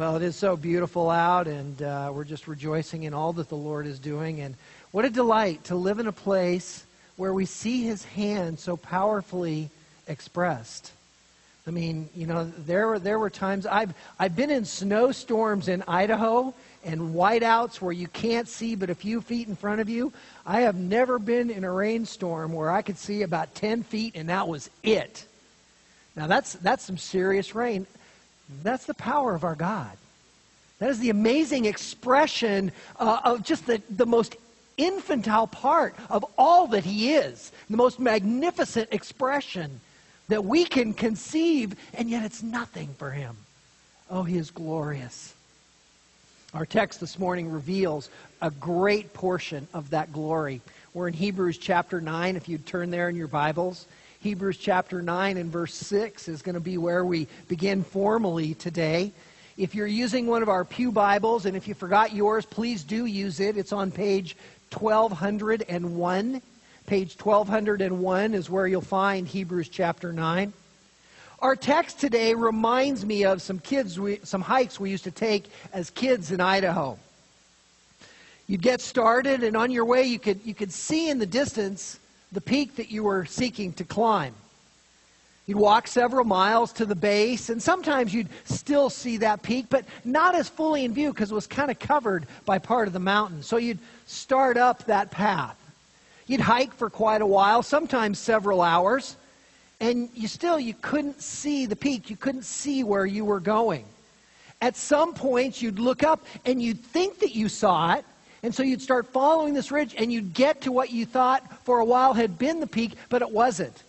Well, it is so beautiful out, and uh, we're just rejoicing in all that the Lord is doing. And what a delight to live in a place where we see His hand so powerfully expressed. I mean, you know, there were, there were times I've, I've been in snowstorms in Idaho and whiteouts where you can't see but a few feet in front of you. I have never been in a rainstorm where I could see about 10 feet and that was it. Now, that's, that's some serious rain. That's the power of our God. That is the amazing expression uh, of just the, the most infantile part of all that He is, the most magnificent expression that we can conceive, and yet it's nothing for Him. Oh, He is glorious. Our text this morning reveals a great portion of that glory. We're in Hebrews chapter 9, if you'd turn there in your Bibles. Hebrews chapter 9 and verse 6 is going to be where we begin formally today. If you're using one of our Pew Bibles, and if you forgot yours, please do use it. It's on page 1201. Page 1201 is where you'll find Hebrews chapter 9. Our text today reminds me of some kids, we, some hikes we used to take as kids in Idaho. You'd get started, and on your way, you could, you could see in the distance the peak that you were seeking to climb. You'd walk several miles to the base, and sometimes you'd still see that peak, but not as fully in view because it was kind of covered by part of the mountain. So you'd start up that path. You'd hike for quite a while, sometimes several hours, and you still you couldn't see the peak. You couldn't see where you were going. At some points, you'd look up and you'd think that you saw it, and so you'd start following this ridge and you'd get to what you thought for a while had been the peak, but it wasn't.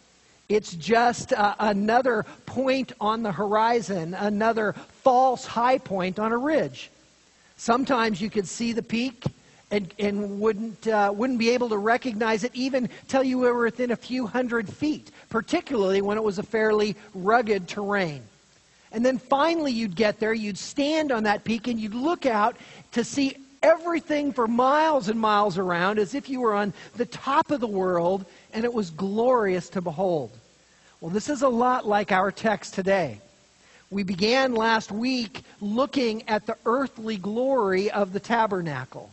It's just uh, another point on the horizon, another false high point on a ridge. Sometimes you could see the peak and, and wouldn't, uh, wouldn't be able to recognize it even till you were within a few hundred feet, particularly when it was a fairly rugged terrain. And then finally, you'd get there, you'd stand on that peak, and you'd look out to see everything for miles and miles around as if you were on the top of the world and it was glorious to behold. Well, this is a lot like our text today. We began last week looking at the earthly glory of the tabernacle.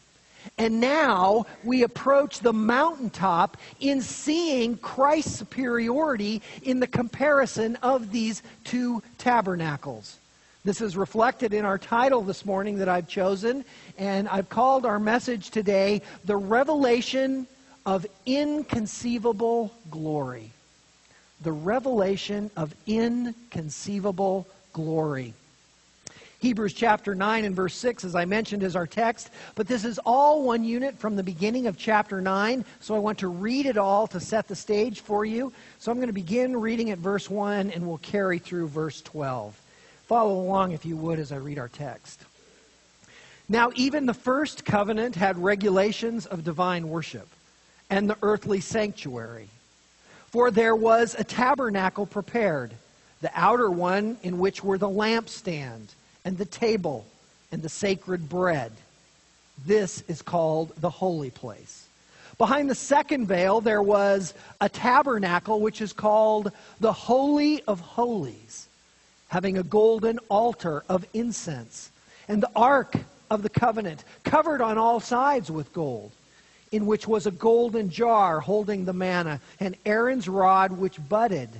And now we approach the mountaintop in seeing Christ's superiority in the comparison of these two tabernacles. This is reflected in our title this morning that I've chosen, and I've called our message today The Revelation of Inconceivable Glory. The Revelation of Inconceivable Glory. Hebrews chapter 9 and verse 6, as I mentioned, is our text. But this is all one unit from the beginning of chapter 9. So I want to read it all to set the stage for you. So I'm going to begin reading at verse 1 and we'll carry through verse 12. Follow along, if you would, as I read our text. Now, even the first covenant had regulations of divine worship and the earthly sanctuary. For there was a tabernacle prepared, the outer one in which were the lampstand and the table and the sacred bread. This is called the holy place. Behind the second veil, there was a tabernacle which is called the Holy of Holies, having a golden altar of incense, and the ark of the covenant, covered on all sides with gold, in which was a golden jar holding the manna, and Aaron's rod which budded,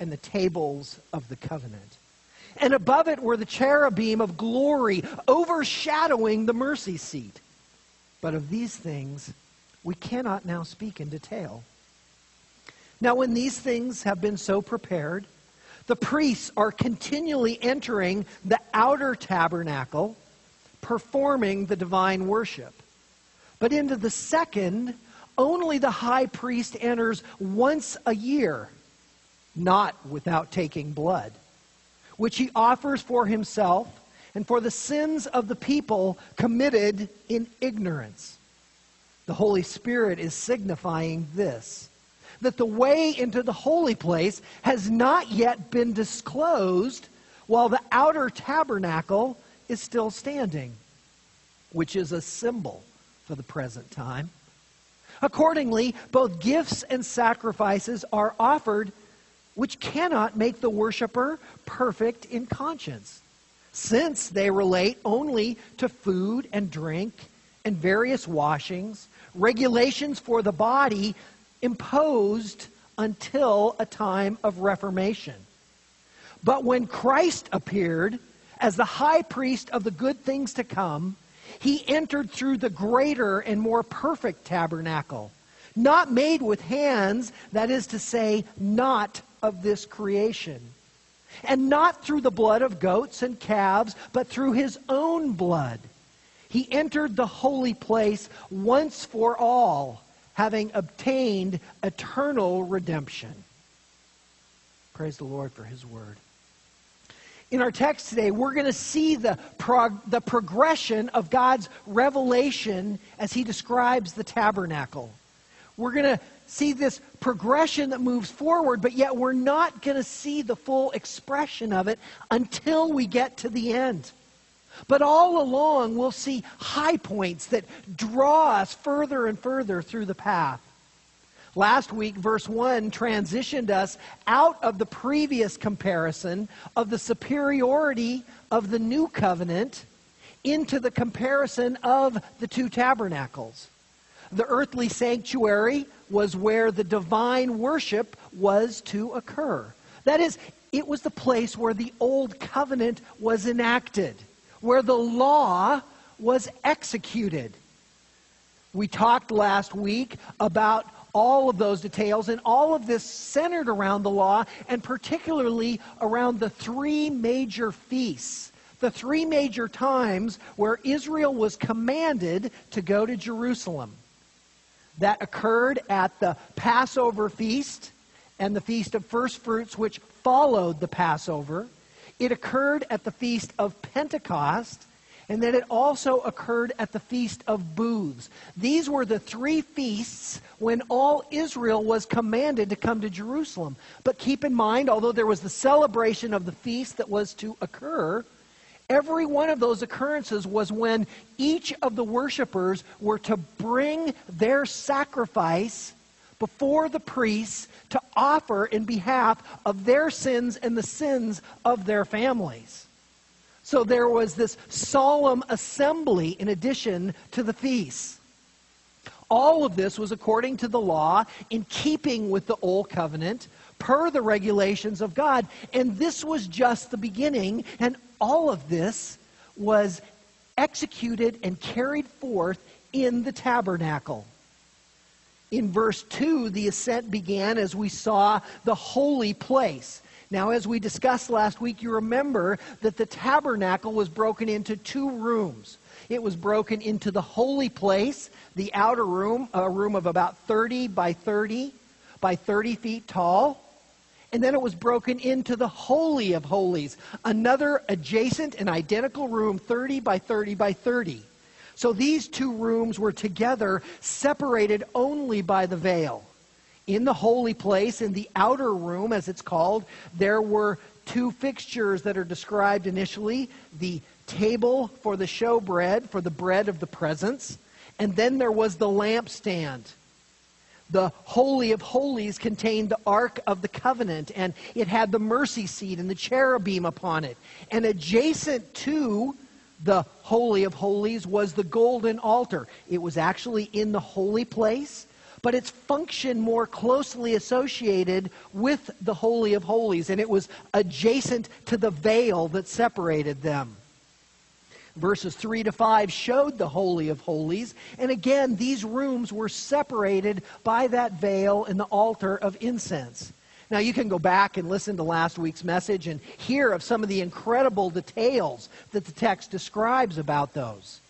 and the tables of the covenant. And above it were the cherubim of glory, overshadowing the mercy seat. But of these things we cannot now speak in detail. Now, when these things have been so prepared, the priests are continually entering the outer tabernacle performing the divine worship. But into the second, only the high priest enters once a year, not without taking blood, which he offers for himself and for the sins of the people committed in ignorance. The Holy Spirit is signifying this that the way into the holy place has not yet been disclosed while the outer tabernacle is still standing, which is a symbol for the present time. Accordingly, both gifts and sacrifices are offered, which cannot make the worshiper perfect in conscience. since they relate only to food and drink and various washings, regulations for the body imposed until a time of reformation. But when Christ appeared as the high priest of the good things to come, he entered through the greater and more perfect tabernacle, not made with hands, that is to say, not of this creation. And not through the blood of goats and calves, but through his own blood. He entered the holy place once for all, having obtained eternal redemption. Praise the Lord for his word. In our text today, we're going to see the, prog- the progression of God's revelation as he describes the tabernacle. We're going to see this progression that moves forward, but yet we're not going to see the full expression of it until we get to the end. But all along, we'll see high points that draw us further and further through the path. Last week, verse 1 transitioned us out of the previous comparison of the superiority of the new covenant into the comparison of the two tabernacles. The earthly sanctuary was where the divine worship was to occur. That is, it was the place where the old covenant was enacted, where the law was executed. We talked last week about all of those details, and all of this centered around the law, and particularly around the three major feasts, the three major times where Israel was commanded to go to Jerusalem. That occurred at the Passover feast and the Feast of First Fruits, which followed the Passover. It occurred at the Feast of Pentecost and then it also occurred at the Feast of Booths. These were the three feasts when all Israel was commanded to come to Jerusalem. But keep in mind, although there was the celebration of the feast that was to occur, every one of those occurrences was when each of the worshipers were to bring their sacrifice before the priests to offer in behalf of their sins and the sins of their families. So there was this solemn assembly in addition to the feasts. All of this was according to the law, in keeping with the Old Covenant, per the regulations of God. And this was just the beginning, and all of this was executed and carried forth in the tabernacle. In verse 2, the ascent began as we saw the holy place. Now, as we discussed last week, you remember that the tabernacle was broken into two rooms. It was broken into the holy place, the outer room, a room of about 30 by 30 by 30 feet tall. And then it was broken into the Holy of Holies, another adjacent and identical room, 30 by 30 by 30. So these two rooms were together, separated only by the veil. In the holy place, in the outer room, as it's called, there were two fixtures that are described initially the table for the showbread, for the bread of the presence, and then there was the lampstand. The Holy of Holies contained the Ark of the Covenant, and it had the mercy seat and the cherubim upon it. And adjacent to the Holy of Holies was the golden altar. It was actually in the holy place, but its function more closely associated with the Holy of Holies, and it was adjacent to the veil that separated them. Verses 3 to 5 showed the Holy of Holies, and again, these rooms were separated by that veil and the altar of incense. Now, you can go back and listen to last week's message and hear of some of the incredible details that the text describes about those.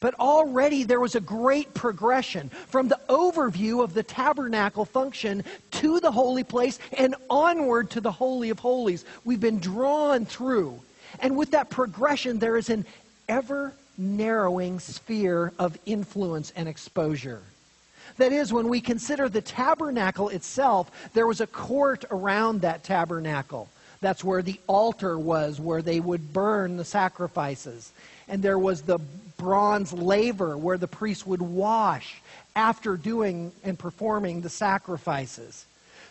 But already there was a great progression from the overview of the tabernacle function to the holy place and onward to the Holy of Holies. We've been drawn through. And with that progression, there is an ever narrowing sphere of influence and exposure. That is, when we consider the tabernacle itself, there was a court around that tabernacle. That's where the altar was, where they would burn the sacrifices. And there was the bronze laver where the priest would wash after doing and performing the sacrifices.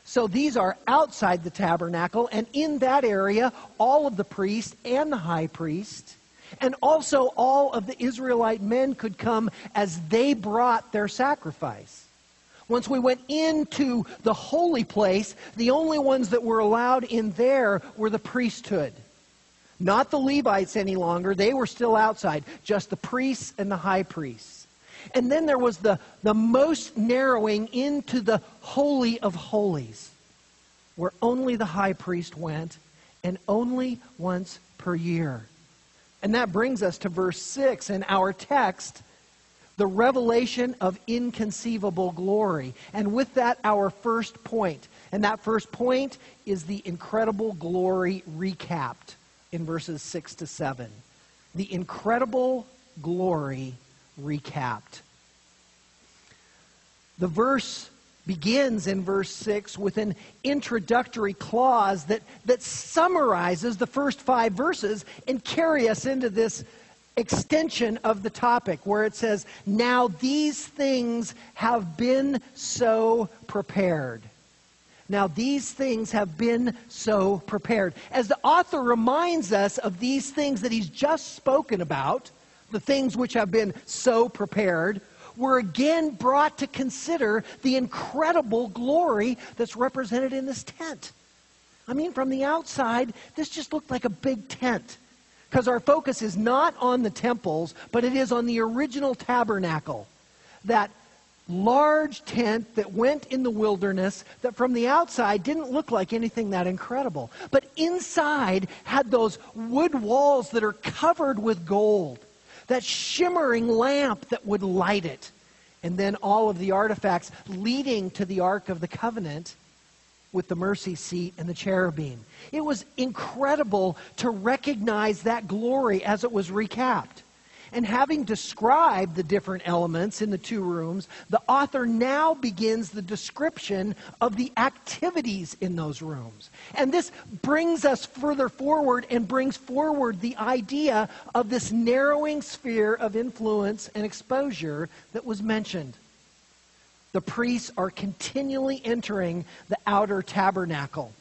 So these are outside the tabernacle, and in that area, all of the priests and the high priest, and also all of the Israelite men could come as they brought their sacrifice. Once we went into the holy place, the only ones that were allowed in there were the priesthood. Not the Levites any longer, they were still outside, just the priests and the high priests. And then there was the, the most narrowing into the Holy of Holies, where only the high priest went, and only once per year. And that brings us to verse 6 in our text, the revelation of inconceivable glory. And with that, our first point. And that first point is the incredible glory recapped in verses 6 to 7. The incredible glory recapped. The verse begins in verse 6 with an introductory clause that, that summarizes the first five verses and carry us into this extension of the topic where it says, Now these things have been so prepared. Now, these things have been so prepared. As the author reminds us of these things that he's just spoken about, the things which have been so prepared, we're again brought to consider the incredible glory that's represented in this tent. I mean, from the outside, this just looked like a big tent. Because our focus is not on the temples, but it is on the original tabernacle. That large tent that went in the wilderness that from the outside didn't look like anything that incredible. But inside had those wood walls that are covered with gold that shimmering lamp that would light it, and then all of the artifacts leading to the Ark of the Covenant with the mercy seat and the cherubim. It was incredible to recognize that glory as it was recapped. And having described the different elements in the two rooms, the author now begins the description of the activities in those rooms. And this brings us further forward and brings forward the idea of this narrowing sphere of influence and exposure that was mentioned. The priests are continually entering the outer tabernacle.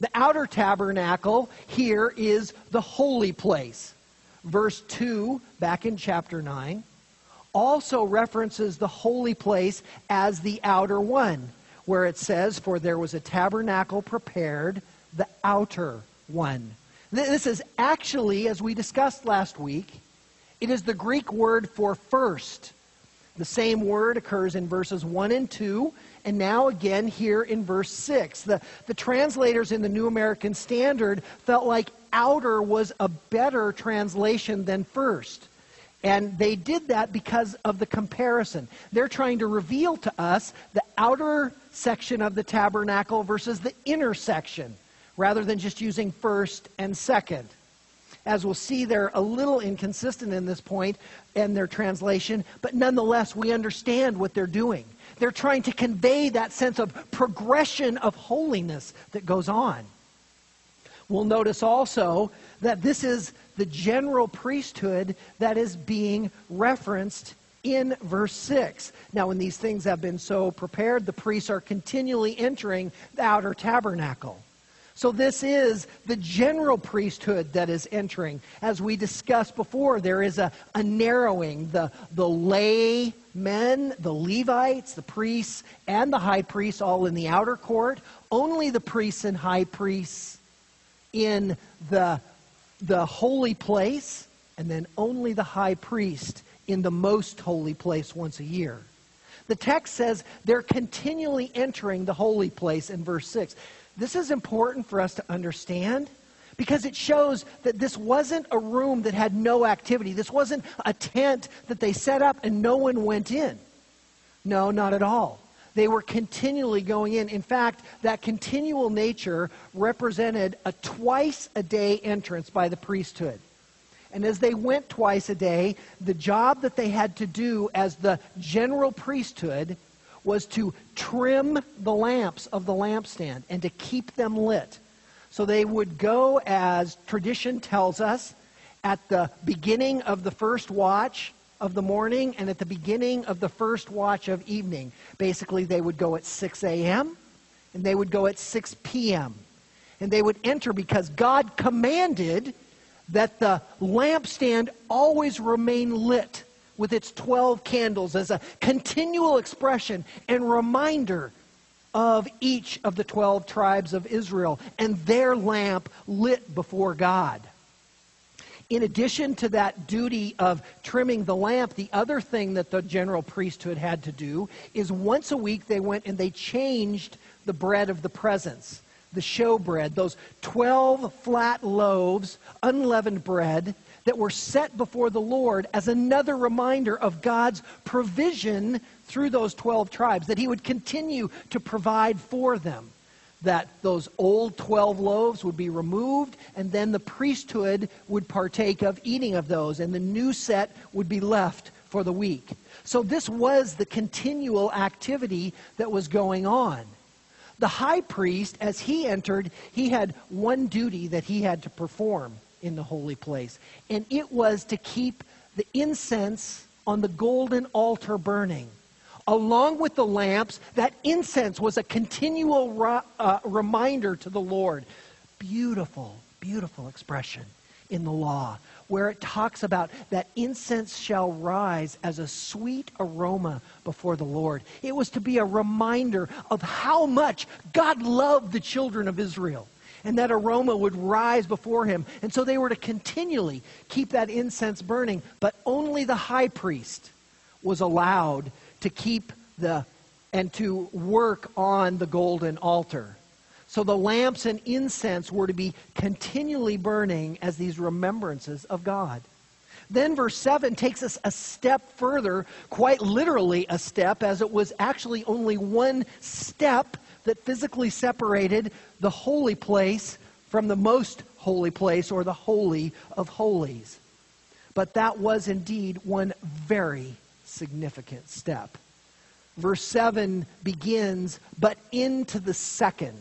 The outer tabernacle here is the holy place verse 2, back in chapter 9, also references the holy place as the outer one, where it says, For there was a tabernacle prepared, the outer one. This is actually, as we discussed last week, it is the Greek word for first. The same word occurs in verses 1 and 2, and now again here in verse 6. The, the translators in the New American Standard felt like outer was a better translation than first. And they did that because of the comparison. They're trying to reveal to us the outer section of the tabernacle versus the inner section, rather than just using first and second. As we'll see, they're a little inconsistent in this point in their translation, but nonetheless, we understand what they're doing. They're trying to convey that sense of progression of holiness that goes on. We'll notice also that this is the general priesthood that is being referenced in verse 6. Now, when these things have been so prepared, the priests are continually entering the outer tabernacle. So, this is the general priesthood that is entering. As we discussed before, there is a, a narrowing. The, the lay men, the Levites, the priests, and the high priests all in the outer court. Only the priests and high priests in the, the holy place, and then only the high priest in the most holy place once a year. The text says they're continually entering the holy place in verse 6. This is important for us to understand because it shows that this wasn't a room that had no activity. This wasn't a tent that they set up and no one went in. No, not at all. They were continually going in. In fact, that continual nature represented a twice a day entrance by the priesthood. And as they went twice a day, the job that they had to do as the general priesthood was to trim the lamps of the lampstand and to keep them lit. So they would go, as tradition tells us, at the beginning of the first watch of the morning and at the beginning of the first watch of evening. Basically, they would go at 6 a.m. and they would go at 6 p.m. And they would enter because God commanded that the lampstand always remain lit with its 12 candles as a continual expression and reminder of each of the 12 tribes of Israel and their lamp lit before God. In addition to that duty of trimming the lamp, the other thing that the general priesthood had to do is once a week they went and they changed the bread of the presence, the show bread, those 12 flat loaves, unleavened bread that were set before the Lord as another reminder of God's provision through those 12 tribes, that He would continue to provide for them that those old 12 loaves would be removed, and then the priesthood would partake of eating of those, and the new set would be left for the week. So this was the continual activity that was going on. The high priest, as he entered, he had one duty that he had to perform in the holy place, and it was to keep the incense on the golden altar burning along with the lamps, that incense was a continual uh, reminder to the Lord. Beautiful, beautiful expression in the law where it talks about that incense shall rise as a sweet aroma before the Lord. It was to be a reminder of how much God loved the children of Israel. And that aroma would rise before him. And so they were to continually keep that incense burning, but only the high priest was allowed to keep the and to work on the golden altar. So the lamps and incense were to be continually burning as these remembrances of God. Then verse 7 takes us a step further, quite literally a step, as it was actually only one step that physically separated the holy place from the most holy place or the holy of holies. But that was indeed one very significant step. Verse 7 begins, but into the second.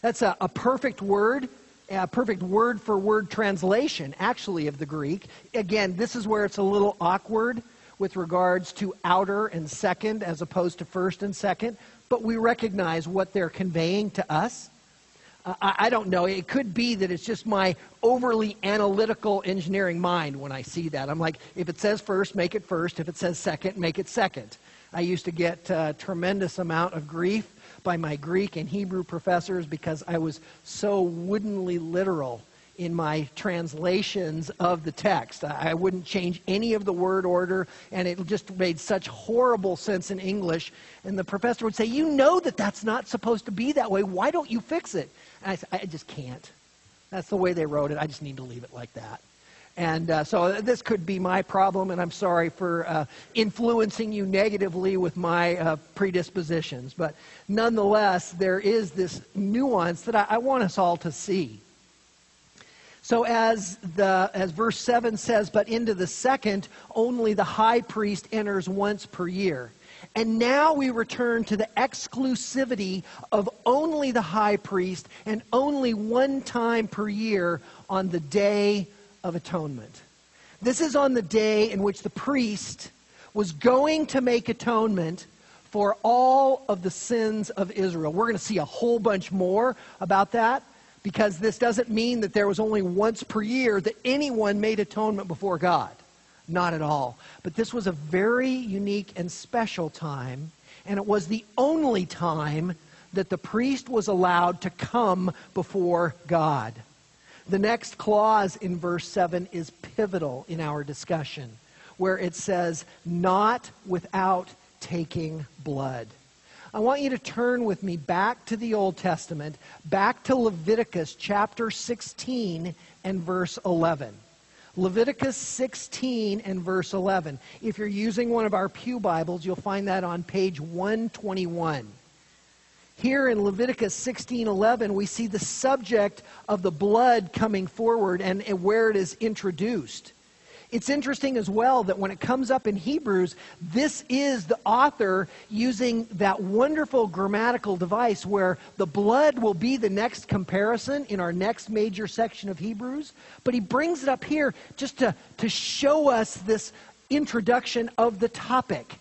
That's a, a perfect word, a perfect word for word translation, actually, of the Greek. Again, this is where it's a little awkward with regards to outer and second as opposed to first and second, but we recognize what they're conveying to us. Uh, I, I don't know. It could be that it's just my overly analytical engineering mind when I see that. I'm like, if it says first, make it first. If it says second, make it second. I used to get a tremendous amount of grief by my Greek and Hebrew professors because I was so woodenly literal in my translations of the text. I wouldn't change any of the word order, and it just made such horrible sense in English. And the professor would say, You know that that's not supposed to be that way. Why don't you fix it? And I said, I just can't. That's the way they wrote it. I just need to leave it like that. And uh, so this could be my problem, and I'm sorry for uh, influencing you negatively with my uh, predispositions. But nonetheless, there is this nuance that I, I want us all to see. So as the as verse 7 says, but into the second only the high priest enters once per year. And now we return to the exclusivity of only the high priest and only one time per year on the day of atonement. This is on the day in which the priest was going to make atonement for all of the sins of Israel. We're going to see a whole bunch more about that because this doesn't mean that there was only once per year that anyone made atonement before God. Not at all. But this was a very unique and special time, and it was the only time that the priest was allowed to come before God. The next clause in verse 7 is pivotal in our discussion, where it says, not without taking blood. I want you to turn with me back to the Old Testament, back to Leviticus chapter 16 and verse 11. Leviticus 16 and verse 11. If you're using one of our Pew Bibles, you'll find that on page 121. Here in Leviticus 16:11 we see the subject of the blood coming forward and, and where it is introduced. It's interesting as well that when it comes up in Hebrews, this is the author using that wonderful grammatical device where the blood will be the next comparison in our next major section of Hebrews. But he brings it up here just to, to show us this introduction of the topic.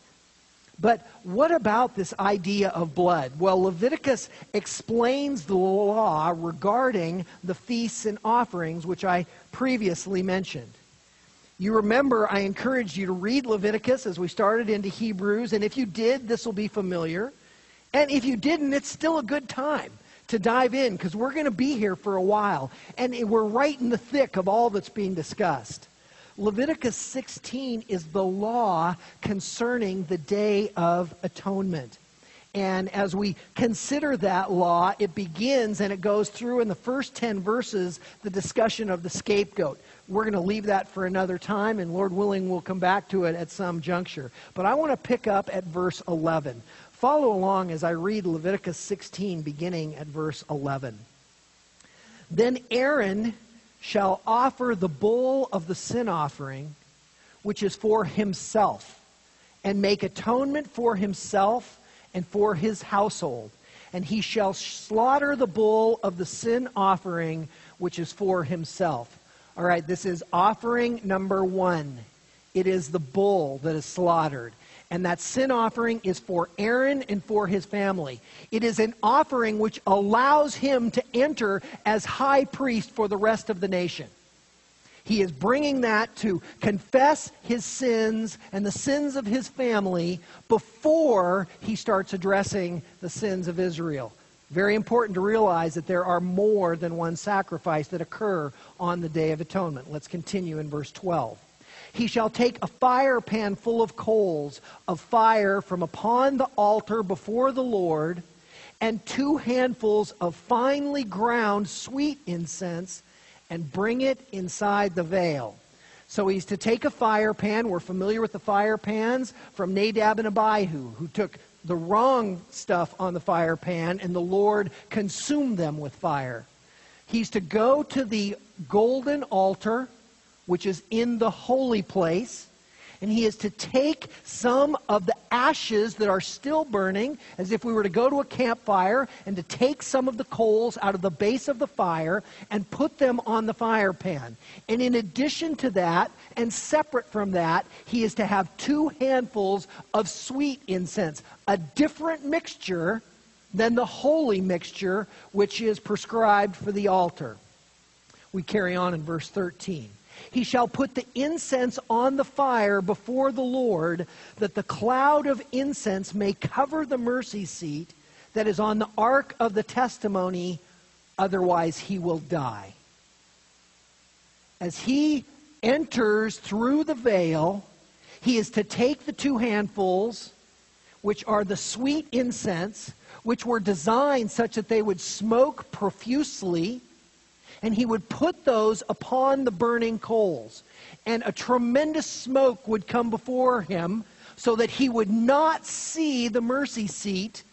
But what about this idea of blood? Well, Leviticus explains the law regarding the feasts and offerings, which I previously mentioned. You remember, I encouraged you to read Leviticus as we started into Hebrews, and if you did, this will be familiar. And if you didn't, it's still a good time to dive in because we're going to be here for a while, and we're right in the thick of all that's being discussed. Leviticus 16 is the law concerning the Day of Atonement. And as we consider that law, it begins and it goes through in the first 10 verses the discussion of the scapegoat. We're going to leave that for another time, and Lord willing, we'll come back to it at some juncture. But I want to pick up at verse 11. Follow along as I read Leviticus 16, beginning at verse 11. Then Aaron shall offer the bull of the sin offering, which is for himself, and make atonement for himself and for his household. And he shall slaughter the bull of the sin offering, which is for himself. All right, this is offering number one. It is the bull that is slaughtered. And that sin offering is for Aaron and for his family. It is an offering which allows him to enter as high priest for the rest of the nation. He is bringing that to confess his sins and the sins of his family before he starts addressing the sins of Israel. Very important to realize that there are more than one sacrifice that occur on the Day of Atonement. Let's continue in verse 12. He shall take a fire pan full of coals of fire from upon the altar before the Lord, and two handfuls of finely ground sweet incense, and bring it inside the veil. So he's to take a fire pan. We're familiar with the fire pans from Nadab and Abihu, who took the wrong stuff on the fire pan, and the Lord consumed them with fire. He's to go to the golden altar, which is in the holy place, and he is to take some of the ashes that are still burning, as if we were to go to a campfire, and to take some of the coals out of the base of the fire and put them on the fire pan. And in addition to that, and separate from that, he is to have two handfuls of sweet incense, a different mixture than the holy mixture which is prescribed for the altar. We carry on in verse 13. He shall put the incense on the fire before the Lord, that the cloud of incense may cover the mercy seat that is on the ark of the testimony, otherwise he will die. As he enters through the veil, he is to take the two handfuls, which are the sweet incense, which were designed such that they would smoke profusely and he would put those upon the burning coals. And a tremendous smoke would come before him so that he would not see the mercy seat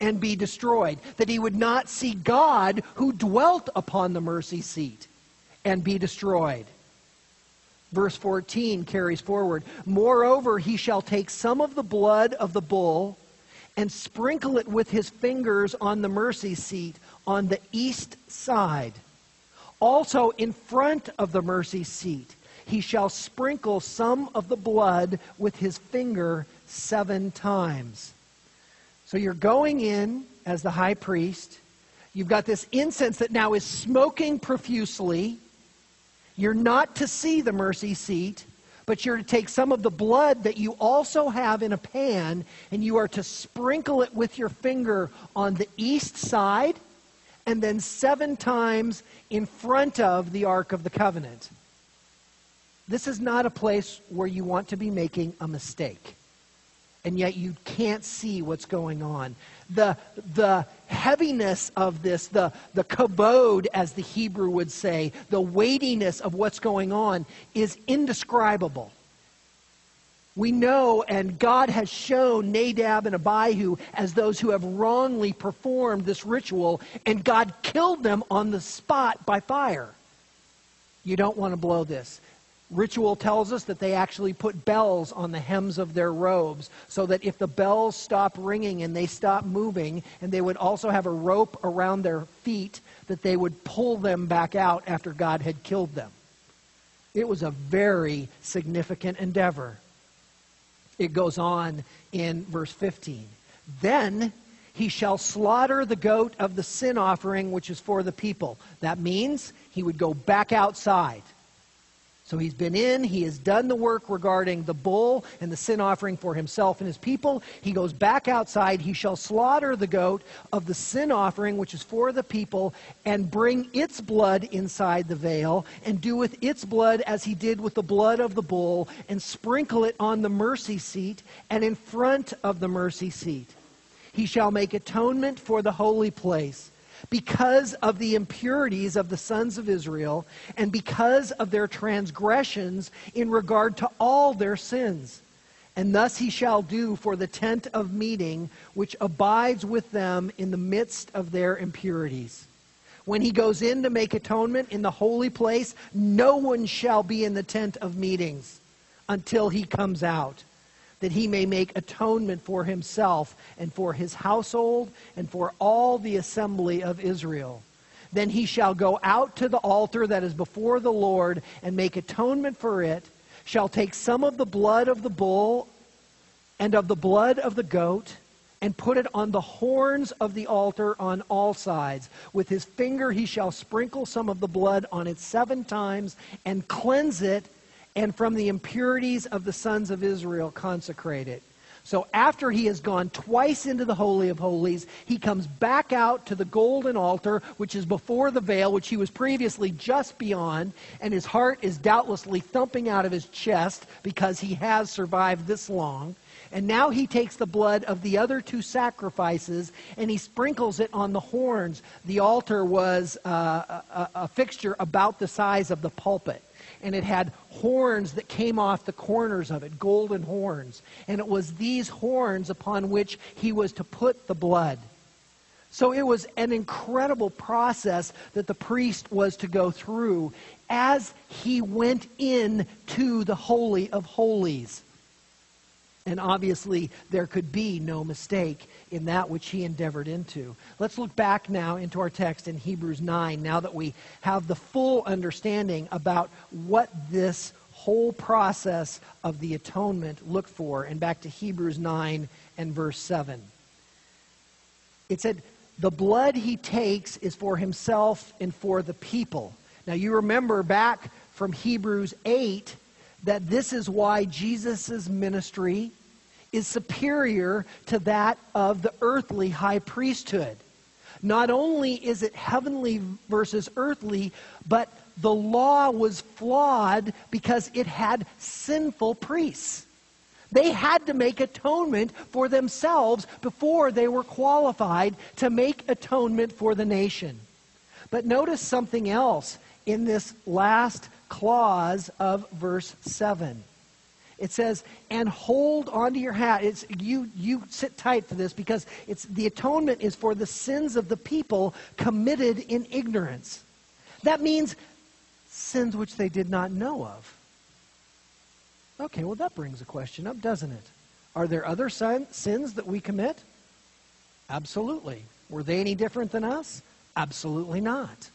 and be destroyed, that he would not see God who dwelt upon the mercy seat and be destroyed. Verse 14 carries forward Moreover, he shall take some of the blood of the bull and sprinkle it with his fingers on the mercy seat on the east side also, in front of the mercy seat, he shall sprinkle some of the blood with his finger seven times. So you're going in as the high priest. You've got this incense that now is smoking profusely. You're not to see the mercy seat, but you're to take some of the blood that you also have in a pan and you are to sprinkle it with your finger on the east side and then seven times in front of the Ark of the Covenant. This is not a place where you want to be making a mistake. And yet you can't see what's going on. The, the heaviness of this, the, the kabod, as the Hebrew would say, the weightiness of what's going on is indescribable. We know, and God has shown Nadab and Abihu as those who have wrongly performed this ritual, and God killed them on the spot by fire. You don't want to blow this. Ritual tells us that they actually put bells on the hems of their robes so that if the bells stop ringing and they stop moving, and they would also have a rope around their feet that they would pull them back out after God had killed them. It was a very significant endeavor. It goes on in verse 15. Then he shall slaughter the goat of the sin offering, which is for the people. That means he would go back outside. So he's been in, he has done the work regarding the bull and the sin offering for himself and his people. He goes back outside. He shall slaughter the goat of the sin offering, which is for the people, and bring its blood inside the veil, and do with its blood as he did with the blood of the bull, and sprinkle it on the mercy seat and in front of the mercy seat. He shall make atonement for the holy place because of the impurities of the sons of Israel and because of their transgressions in regard to all their sins. And thus he shall do for the tent of meeting, which abides with them in the midst of their impurities. When he goes in to make atonement in the holy place, no one shall be in the tent of meetings until he comes out that he may make atonement for himself and for his household and for all the assembly of Israel. Then he shall go out to the altar that is before the Lord and make atonement for it, shall take some of the blood of the bull and of the blood of the goat, and put it on the horns of the altar on all sides. With his finger he shall sprinkle some of the blood on it seven times and cleanse it and from the impurities of the sons of Israel consecrate it. So after he has gone twice into the Holy of Holies, he comes back out to the golden altar, which is before the veil, which he was previously just beyond, and his heart is doubtlessly thumping out of his chest because he has survived this long. And now he takes the blood of the other two sacrifices and he sprinkles it on the horns. The altar was uh, a, a fixture about the size of the pulpit and it had horns that came off the corners of it, golden horns. And it was these horns upon which he was to put the blood. So it was an incredible process that the priest was to go through as he went in to the Holy of Holies. And obviously, there could be no mistake in that which he endeavored into. Let's look back now into our text in Hebrews 9, now that we have the full understanding about what this whole process of the atonement looked for. And back to Hebrews 9 and verse 7. It said, The blood he takes is for himself and for the people. Now, you remember back from Hebrews 8 that this is why Jesus' ministry is superior to that of the earthly high priesthood. Not only is it heavenly versus earthly, but the law was flawed because it had sinful priests. They had to make atonement for themselves before they were qualified to make atonement for the nation. But notice something else in this last clause of verse 7. It says, and hold onto your hat. It's, you, you sit tight for this because it's, the atonement is for the sins of the people committed in ignorance. That means sins which they did not know of. Okay, well, that brings a question up, doesn't it? Are there other sin, sins that we commit? Absolutely. Were they any different than us? Absolutely not.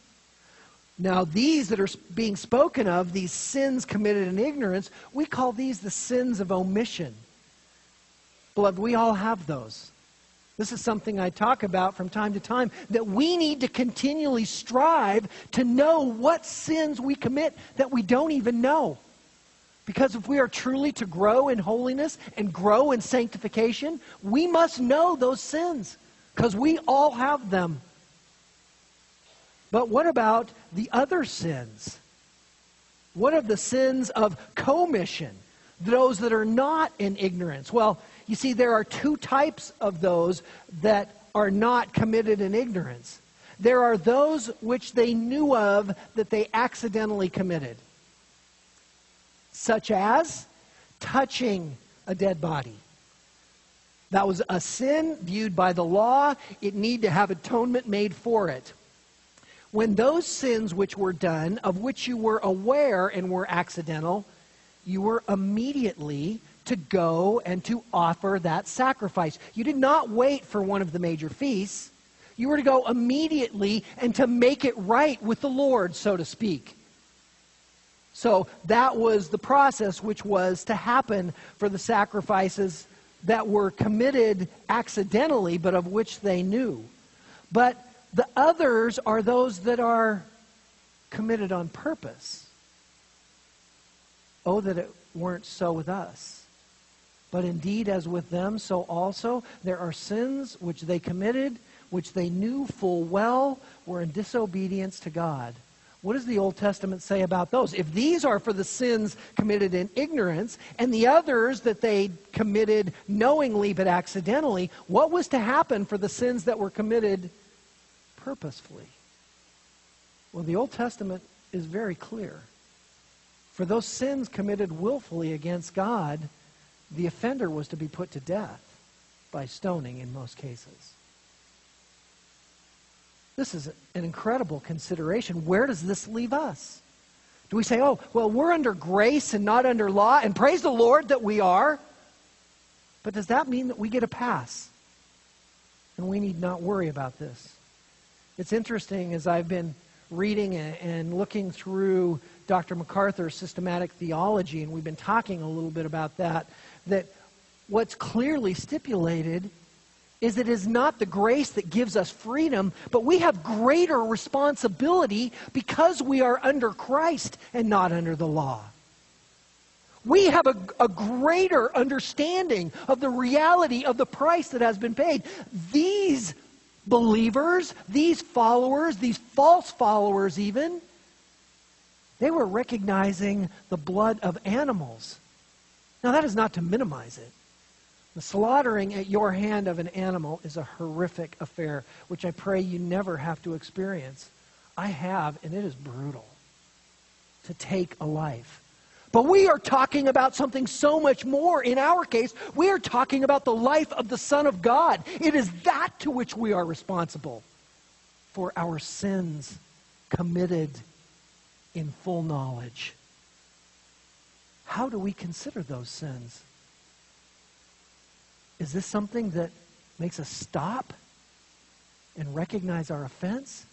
Now, these that are being spoken of, these sins committed in ignorance, we call these the sins of omission. Beloved, we all have those. This is something I talk about from time to time that we need to continually strive to know what sins we commit that we don't even know. Because if we are truly to grow in holiness and grow in sanctification, we must know those sins because we all have them. But what about the other sins? What of the sins of commission? Those that are not in ignorance? Well, you see, there are two types of those that are not committed in ignorance. There are those which they knew of that they accidentally committed, such as touching a dead body. That was a sin viewed by the law. It need to have atonement made for it when those sins which were done, of which you were aware and were accidental, you were immediately to go and to offer that sacrifice. You did not wait for one of the major feasts. You were to go immediately and to make it right with the Lord, so to speak. So that was the process which was to happen for the sacrifices that were committed accidentally, but of which they knew. But the others are those that are committed on purpose. Oh, that it weren't so with us. But indeed, as with them, so also there are sins which they committed, which they knew full well were in disobedience to God. What does the Old Testament say about those? If these are for the sins committed in ignorance, and the others that they committed knowingly but accidentally, what was to happen for the sins that were committed purposefully? Well, the Old Testament is very clear. For those sins committed willfully against God, the offender was to be put to death by stoning in most cases. This is an incredible consideration. Where does this leave us? Do we say, oh, well, we're under grace and not under law, and praise the Lord that we are? But does that mean that we get a pass? And we need not worry about this. It's interesting as I've been reading and looking through Dr. MacArthur's systematic theology, and we've been talking a little bit about that, that what's clearly stipulated is that it is not the grace that gives us freedom, but we have greater responsibility because we are under Christ and not under the law. We have a, a, greater understanding of the reality of the price that has been paid. These believers, these followers, these false followers, even, they were recognizing the blood of animals. Now, that is not to minimize it. The slaughtering at your hand of an animal is a horrific affair, which I pray you never have to experience. I have, and it is brutal to take a life. But we are talking about something so much more. In our case, we are talking about the life of the Son of God. It is that to which we are responsible for our sins committed in full knowledge. How do we consider those sins? Is this something that makes us stop and recognize our offense?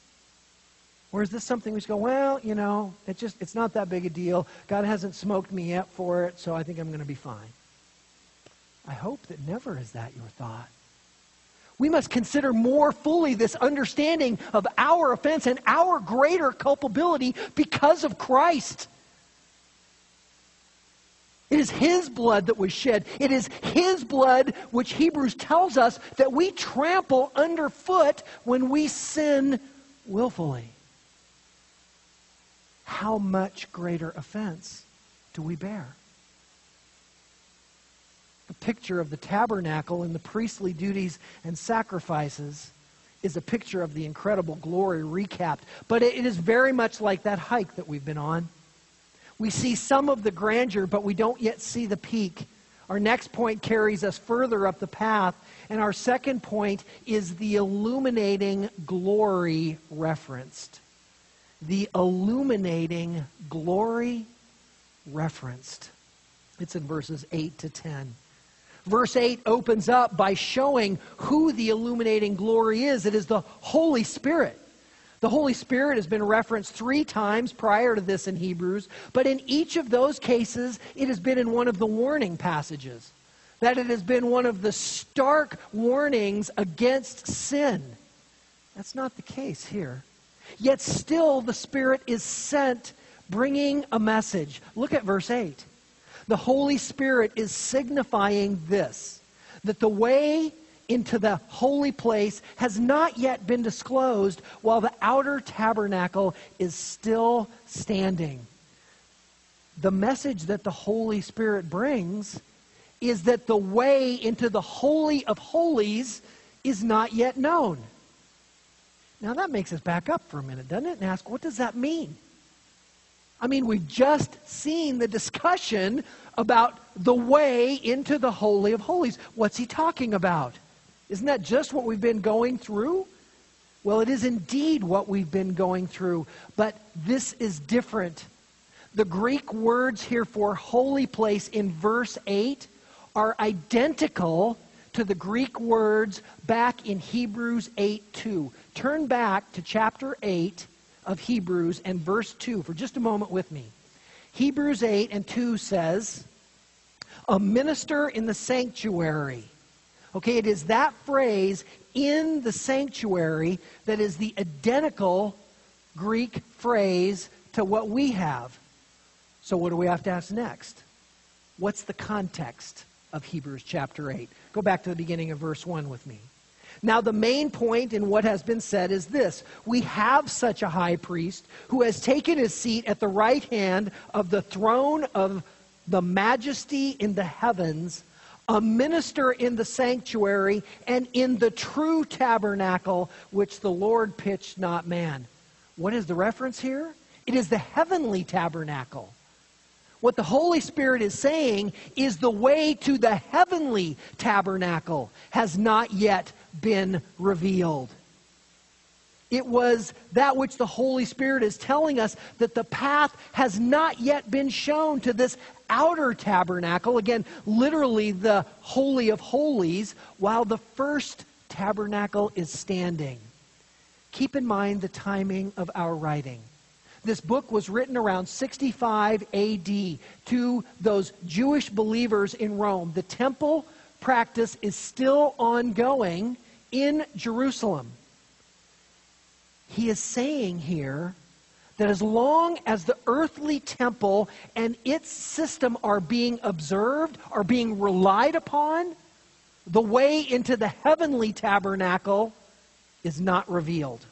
Or is this something we just go, well, you know, it just it's not that big a deal. God hasn't smoked me yet for it, so I think I'm going to be fine. I hope that never is that your thought. We must consider more fully this understanding of our offense and our greater culpability because of Christ. It is His blood that was shed. It is His blood which Hebrews tells us that we trample underfoot when we sin willfully. How much greater offense do we bear? The picture of the tabernacle and the priestly duties and sacrifices is a picture of the incredible glory recapped. But it is very much like that hike that we've been on. We see some of the grandeur, but we don't yet see the peak. Our next point carries us further up the path, and our second point is the illuminating glory referenced. The illuminating glory referenced. It's in verses 8 to 10. Verse 8 opens up by showing who the illuminating glory is. It is the Holy Spirit. The Holy Spirit has been referenced three times prior to this in Hebrews, but in each of those cases, it has been in one of the warning passages. That it has been one of the stark warnings against sin. That's not the case here. Yet still, the Spirit is sent bringing a message. Look at verse 8. The Holy Spirit is signifying this that the way into the holy place has not yet been disclosed while the outer tabernacle is still standing. The message that the Holy Spirit brings is that the way into the Holy of Holies is not yet known. Now that makes us back up for a minute, doesn't it? And ask, what does that mean? I mean, we've just seen the discussion about the way into the Holy of Holies. What's he talking about? Isn't that just what we've been going through? Well, it is indeed what we've been going through, but this is different. The Greek words here for holy place in verse 8 are identical to the Greek words back in Hebrews 8 2. Turn back to chapter 8 of Hebrews and verse 2 for just a moment with me. Hebrews 8 and 2 says, a minister in the sanctuary. Okay, it is that phrase in the sanctuary that is the identical Greek phrase to what we have. So, what do we have to ask next? What's the context of Hebrews chapter 8? Go back to the beginning of verse 1 with me. Now, the main point in what has been said is this We have such a high priest who has taken his seat at the right hand of the throne of the majesty in the heavens, a minister in the sanctuary, and in the true tabernacle which the Lord pitched, not man. What is the reference here? It is the heavenly tabernacle. What the Holy Spirit is saying is the way to the heavenly tabernacle has not yet been revealed. It was that which the Holy Spirit is telling us that the path has not yet been shown to this outer tabernacle, again, literally the Holy of Holies, while the first tabernacle is standing. Keep in mind the timing of our writing. This book was written around 65 AD to those Jewish believers in Rome. The temple practice is still ongoing in Jerusalem. He is saying here that as long as the earthly temple and its system are being observed, are being relied upon, the way into the heavenly tabernacle is not revealed.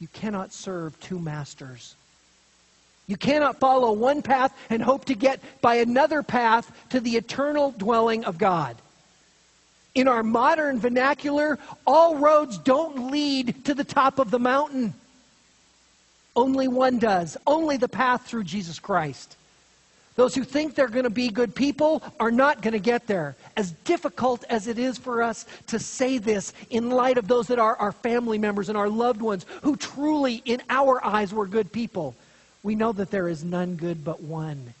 You cannot serve two masters. You cannot follow one path and hope to get by another path to the eternal dwelling of God. In our modern vernacular, all roads don't lead to the top of the mountain. Only one does. Only the path through Jesus Christ. Those who think they're going to be good people are not going to get there. As difficult as it is for us to say this in light of those that are our family members and our loved ones who truly, in our eyes, were good people, we know that there is none good but one.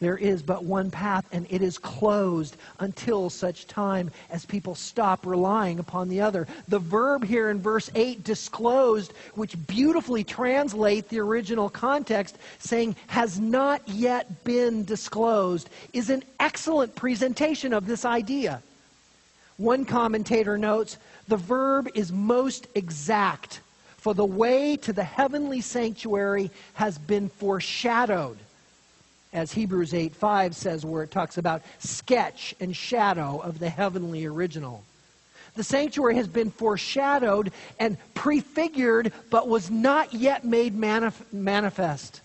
There is but one path, and it is closed until such time as people stop relying upon the other. The verb here in verse 8, disclosed, which beautifully translate the original context, saying, has not yet been disclosed, is an excellent presentation of this idea. One commentator notes, the verb is most exact, for the way to the heavenly sanctuary has been foreshadowed as Hebrews 8 5 says, where it talks about sketch and shadow of the heavenly original. The sanctuary has been foreshadowed and prefigured, but was not yet made manif- manifest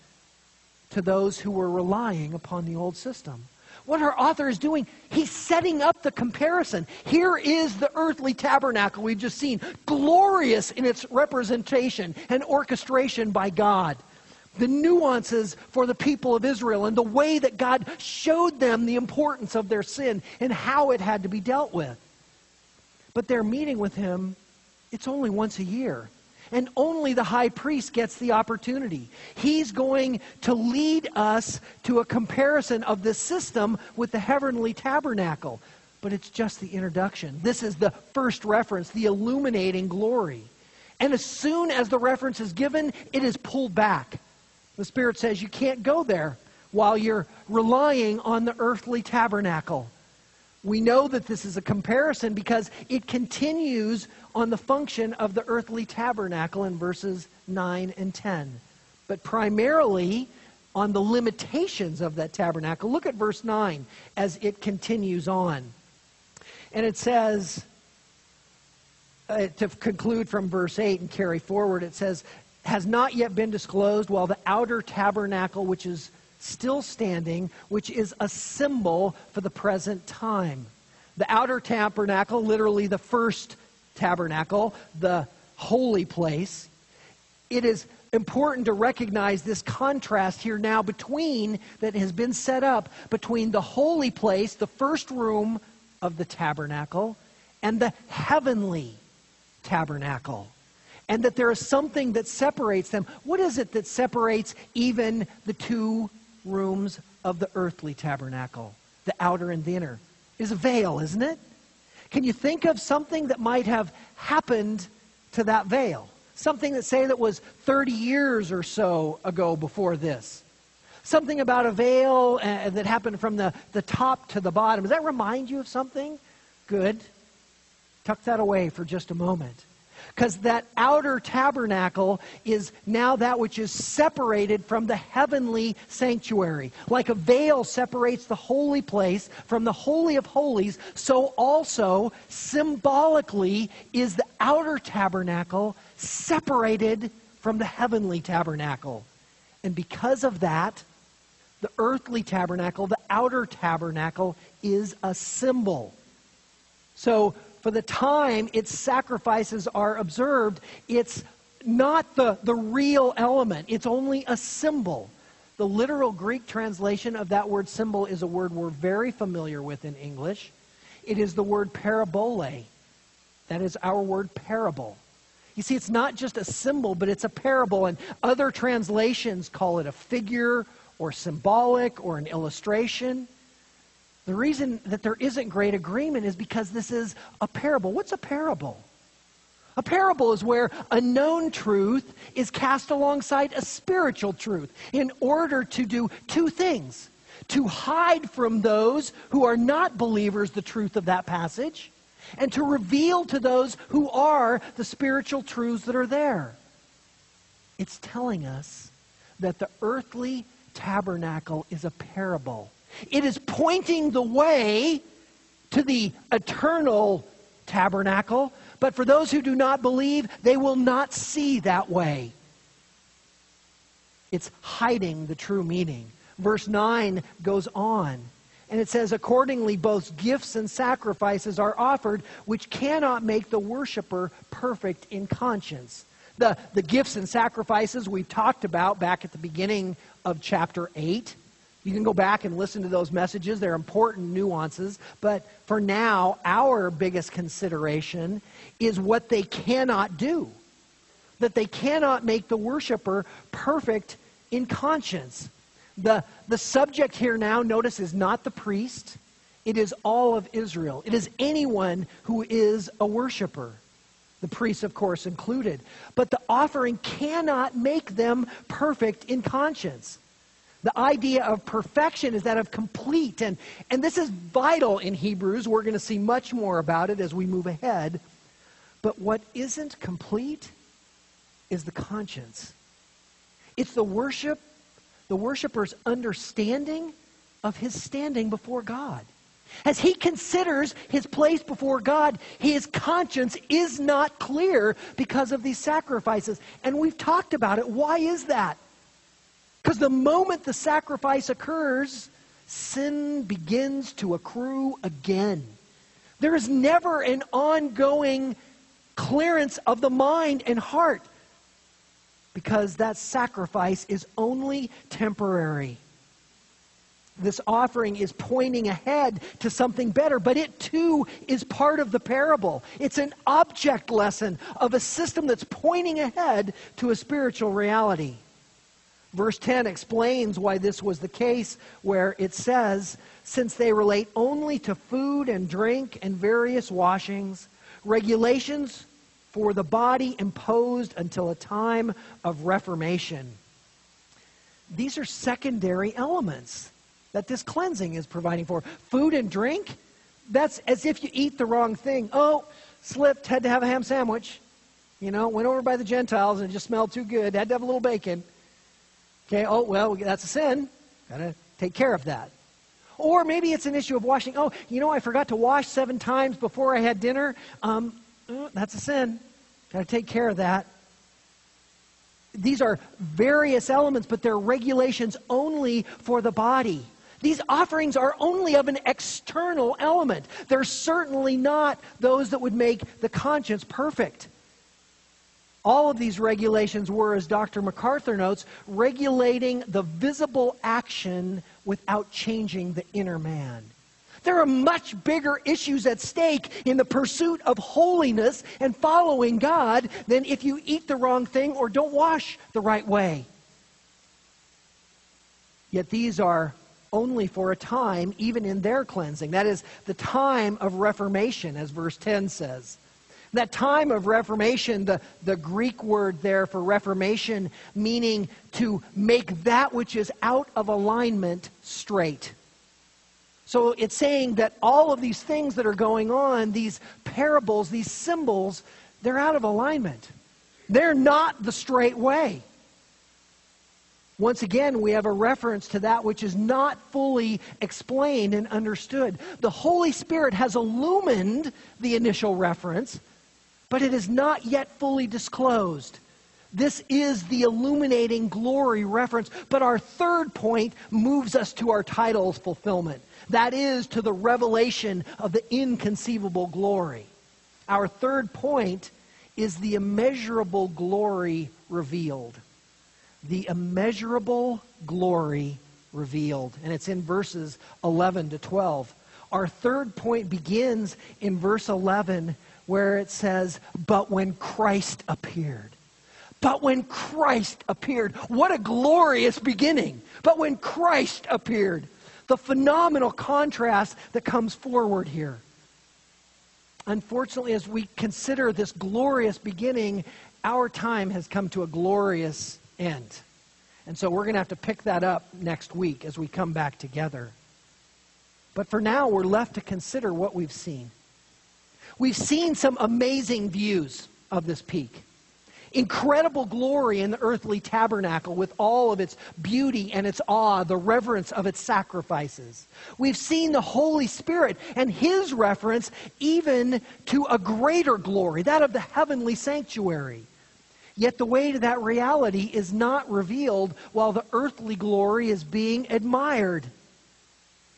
to those who were relying upon the old system. What our author is doing, he's setting up the comparison. Here is the earthly tabernacle we've just seen, glorious in its representation and orchestration by God the nuances for the people of Israel and the way that God showed them the importance of their sin and how it had to be dealt with. But their meeting with him, it's only once a year. And only the high priest gets the opportunity. He's going to lead us to a comparison of this system with the heavenly tabernacle. But it's just the introduction. This is the first reference, the illuminating glory. And as soon as the reference is given, it is pulled back. The Spirit says you can't go there while you're relying on the earthly tabernacle. We know that this is a comparison because it continues on the function of the earthly tabernacle in verses 9 and 10. But primarily on the limitations of that tabernacle. Look at verse 9 as it continues on. And it says, uh, to conclude from verse 8 and carry forward, it says, has not yet been disclosed, while the outer tabernacle, which is still standing, which is a symbol for the present time. The outer tabernacle, literally the first tabernacle, the holy place. It is important to recognize this contrast here now between, that has been set up between the holy place, the first room of the tabernacle, and the heavenly tabernacle and that there is something that separates them. What is it that separates even the two rooms of the earthly tabernacle, the outer and the inner? Is a veil, isn't it? Can you think of something that might have happened to that veil? Something that say that was 30 years or so ago before this. Something about a veil uh, that happened from the, the top to the bottom. Does that remind you of something? Good. Tuck that away for just a moment. Because that outer tabernacle is now that which is separated from the heavenly sanctuary. Like a veil separates the holy place from the Holy of Holies, so also symbolically is the outer tabernacle separated from the heavenly tabernacle. And because of that, the earthly tabernacle, the outer tabernacle, is a symbol. So for the time its sacrifices are observed, it's not the, the real element, it's only a symbol. The literal Greek translation of that word symbol is a word we're very familiar with in English. It is the word parabole. That is our word parable. You see, it's not just a symbol, but it's a parable, and other translations call it a figure or symbolic or an illustration. The reason that there isn't great agreement is because this is a parable. What's a parable? A parable is where a known truth is cast alongside a spiritual truth in order to do two things to hide from those who are not believers the truth of that passage, and to reveal to those who are the spiritual truths that are there. It's telling us that the earthly tabernacle is a parable it is pointing the way to the eternal tabernacle, but for those who do not believe, they will not see that way. It's hiding the true meaning. Verse 9 goes on, and it says, Accordingly, both gifts and sacrifices are offered, which cannot make the worshiper perfect in conscience. The, the gifts and sacrifices we've talked about back at the beginning of chapter 8. You can go back and listen to those messages. They're important nuances. But for now, our biggest consideration is what they cannot do. That they cannot make the worshiper perfect in conscience. The, the subject here now, notice, is not the priest, it is all of Israel. It is anyone who is a worshiper. The priests, of course, included. But the offering cannot make them perfect in conscience. The idea of perfection is that of complete. And, and this is vital in Hebrews. We're going to see much more about it as we move ahead. But what isn't complete is the conscience. It's the worship, the worshiper's understanding of his standing before God. As he considers his place before God, his conscience is not clear because of these sacrifices. And we've talked about it. Why is that? Because the moment the sacrifice occurs, sin begins to accrue again. There is never an ongoing clearance of the mind and heart because that sacrifice is only temporary. This offering is pointing ahead to something better, but it too is part of the parable. It's an object lesson of a system that's pointing ahead to a spiritual reality. Verse 10 explains why this was the case, where it says, Since they relate only to food and drink and various washings, regulations for the body imposed until a time of reformation. These are secondary elements that this cleansing is providing for. Food and drink, that's as if you eat the wrong thing. Oh, slipped, had to have a ham sandwich. You know, went over by the Gentiles and it just smelled too good, had to have a little bacon. Okay, oh, well, that's a sin. Got to take care of that. Or maybe it's an issue of washing. Oh, you know, I forgot to wash seven times before I had dinner. Um, oh, that's a sin. Got to take care of that. These are various elements, but they're regulations only for the body. These offerings are only of an external element. They're certainly not those that would make the conscience perfect. All of these regulations were, as Dr. MacArthur notes, regulating the visible action without changing the inner man. There are much bigger issues at stake in the pursuit of holiness and following God than if you eat the wrong thing or don't wash the right way. Yet these are only for a time, even in their cleansing. That is the time of reformation, as verse 10 says. That time of Reformation, the, the Greek word there for Reformation, meaning to make that which is out of alignment straight. So it's saying that all of these things that are going on, these parables, these symbols, they're out of alignment. They're not the straight way. Once again, we have a reference to that which is not fully explained and understood. The Holy Spirit has illumined the initial reference, but it is not yet fully disclosed. This is the illuminating glory reference. But our third point moves us to our title's fulfillment. That is, to the revelation of the inconceivable glory. Our third point is the immeasurable glory revealed. The immeasurable glory revealed. And it's in verses 11 to 12. Our third point begins in verse 11 where it says, But when Christ appeared. But when Christ appeared. What a glorious beginning. But when Christ appeared. The phenomenal contrast that comes forward here. Unfortunately, as we consider this glorious beginning, our time has come to a glorious end. And so we're going to have to pick that up next week as we come back together. But for now, we're left to consider what we've seen. We've seen some amazing views of this peak. Incredible glory in the earthly tabernacle with all of its beauty and its awe, the reverence of its sacrifices. We've seen the Holy Spirit and his reference even to a greater glory, that of the heavenly sanctuary. Yet the way to that reality is not revealed while the earthly glory is being admired.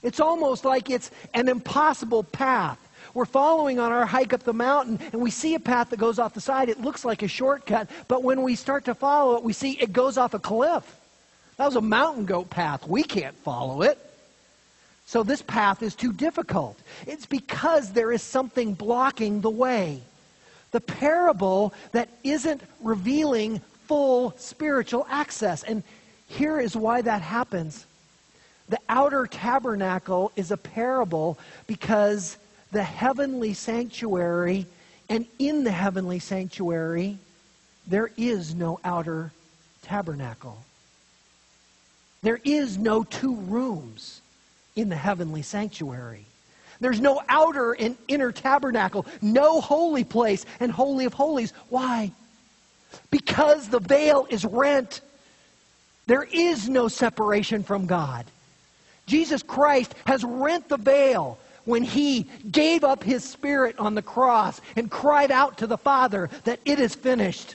It's almost like it's an impossible path we're following on our hike up the mountain and we see a path that goes off the side. It looks like a shortcut, but when we start to follow it, we see it goes off a cliff. That was a mountain goat path. We can't follow it. So this path is too difficult. It's because there is something blocking the way. The parable that isn't revealing full spiritual access. And here is why that happens. The outer tabernacle is a parable because the heavenly sanctuary, and in the heavenly sanctuary, there is no outer tabernacle. There is no two rooms in the heavenly sanctuary. There's no outer and inner tabernacle, no holy place and holy of holies. Why? Because the veil is rent. There is no separation from God. Jesus Christ has rent the veil when he gave up his spirit on the cross and cried out to the Father that it is finished.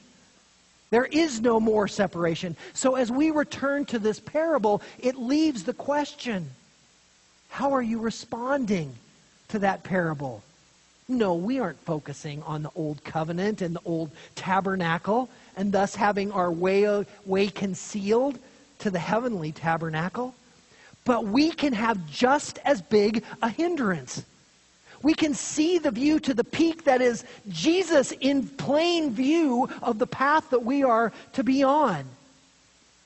There is no more separation. So as we return to this parable, it leaves the question how are you responding to that parable? No, we aren't focusing on the old covenant and the old tabernacle and thus having our way, way concealed to the heavenly tabernacle but we can have just as big a hindrance. We can see the view to the peak that is Jesus in plain view of the path that we are to be on,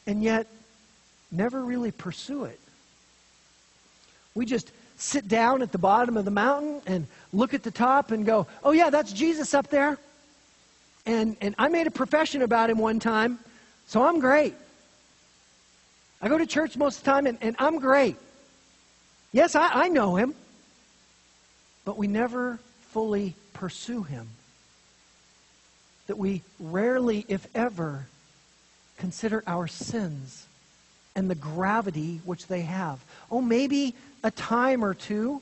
and yet never really pursue it. We just sit down at the bottom of the mountain and look at the top and go, oh, yeah, that's Jesus up there. And, and I made a profession about him one time, so I'm great. I go to church most of the time and, and I'm great. Yes, I, I know him. But we never fully pursue him. That we rarely, if ever, consider our sins and the gravity which they have. Oh, maybe a time or two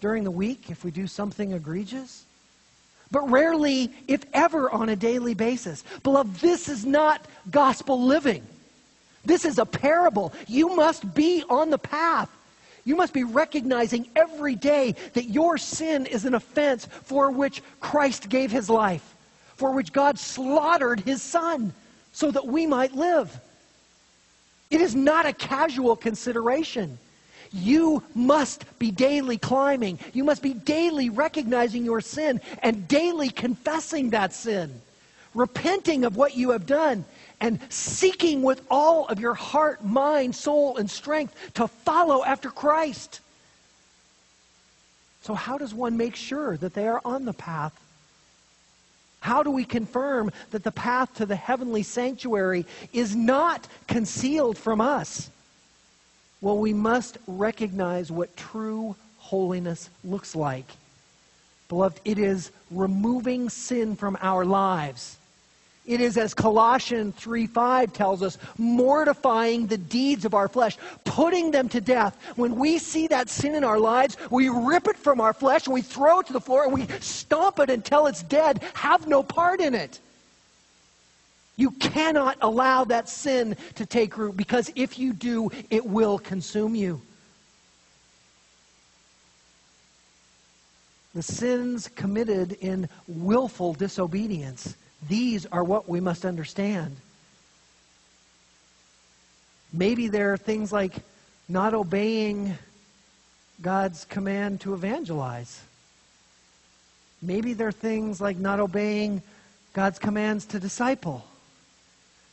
during the week if we do something egregious. But rarely, if ever, on a daily basis. Beloved, this is not gospel living. This is a parable. You must be on the path. You must be recognizing every day that your sin is an offense for which Christ gave his life, for which God slaughtered his son so that we might live. It is not a casual consideration. You must be daily climbing. You must be daily recognizing your sin and daily confessing that sin, repenting of what you have done, and seeking with all of your heart, mind, soul, and strength to follow after Christ. So, how does one make sure that they are on the path? How do we confirm that the path to the heavenly sanctuary is not concealed from us? Well, we must recognize what true holiness looks like. Beloved, it is removing sin from our lives. It is, as Colossians 3 5 tells us, mortifying the deeds of our flesh, putting them to death. When we see that sin in our lives, we rip it from our flesh and we throw it to the floor and we stomp it until it's dead. Have no part in it. You cannot allow that sin to take root because if you do, it will consume you. The sins committed in willful disobedience these are what we must understand. Maybe there are things like not obeying God's command to evangelize. Maybe there are things like not obeying God's commands to disciple.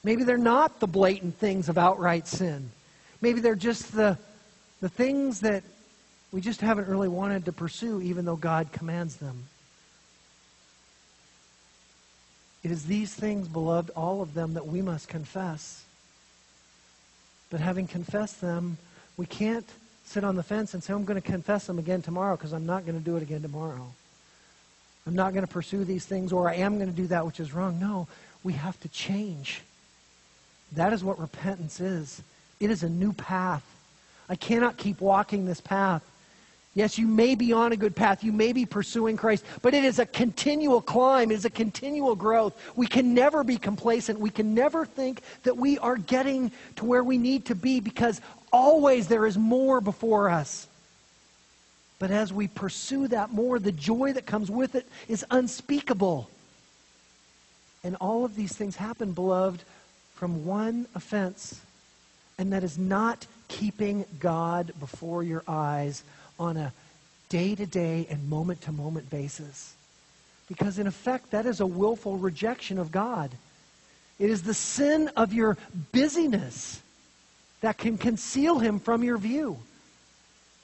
Maybe they're not the blatant things of outright sin. Maybe they're just the, the things that we just haven't really wanted to pursue, even though God commands them. It is these things, beloved, all of them, that we must confess. But having confessed them, we can't sit on the fence and say, I'm going to confess them again tomorrow because I'm not going to do it again tomorrow. I'm not going to pursue these things or I am going to do that which is wrong. No, we have to change. That is what repentance is. It is a new path. I cannot keep walking this path Yes, you may be on a good path. You may be pursuing Christ, but it is a continual climb. It is a continual growth. We can never be complacent. We can never think that we are getting to where we need to be because always there is more before us. But as we pursue that more, the joy that comes with it is unspeakable. And all of these things happen, beloved, from one offense, and that is not keeping God before your eyes on a day to day and moment to moment basis. Because, in effect, that is a willful rejection of God. It is the sin of your busyness that can conceal Him from your view.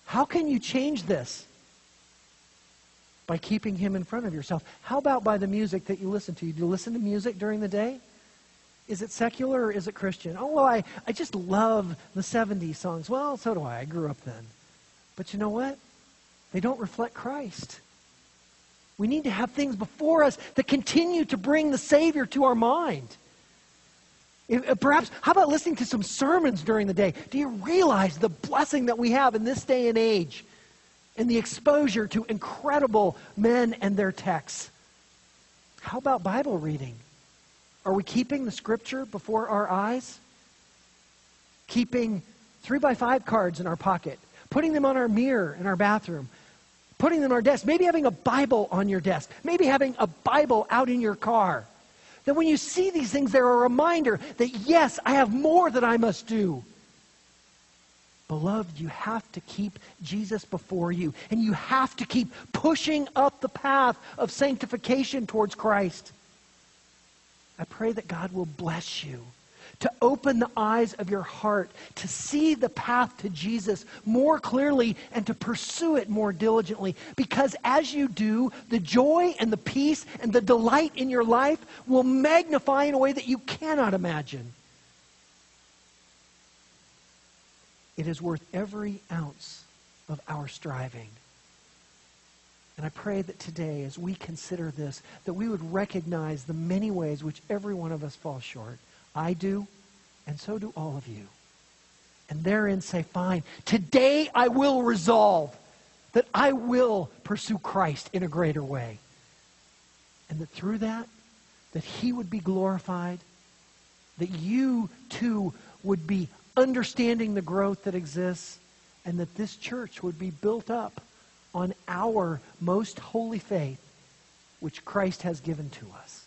How can you change this? By keeping Him in front of yourself. How about by the music that you listen to? Do you listen to music during the day? Is it secular or is it Christian? Oh, well, I, I just love the 70s songs. Well, so do I. I grew up then. But you know what? They don't reflect Christ. We need to have things before us that continue to bring the Savior to our mind. Uh, perhaps, how about listening to some sermons during the day? Do you realize the blessing that we have in this day and age and the exposure to incredible men and their texts? How about Bible reading? Are we keeping the Scripture before our eyes? Keeping three by five cards in our pocket putting them on our mirror in our bathroom, putting them on our desk, maybe having a Bible on your desk, maybe having a Bible out in your car. That when you see these things, they're a reminder that yes, I have more that I must do. Beloved, you have to keep Jesus before you, and you have to keep pushing up the path of sanctification towards Christ. I pray that God will bless you to open the eyes of your heart, to see the path to Jesus more clearly, and to pursue it more diligently. Because as you do, the joy and the peace and the delight in your life will magnify in a way that you cannot imagine. It is worth every ounce of our striving. And I pray that today, as we consider this, that we would recognize the many ways which every one of us falls short. I do, and so do all of you. And therein say, fine, today I will resolve that I will pursue Christ in a greater way. And that through that, that he would be glorified, that you too would be understanding the growth that exists, and that this church would be built up on our most holy faith, which Christ has given to us.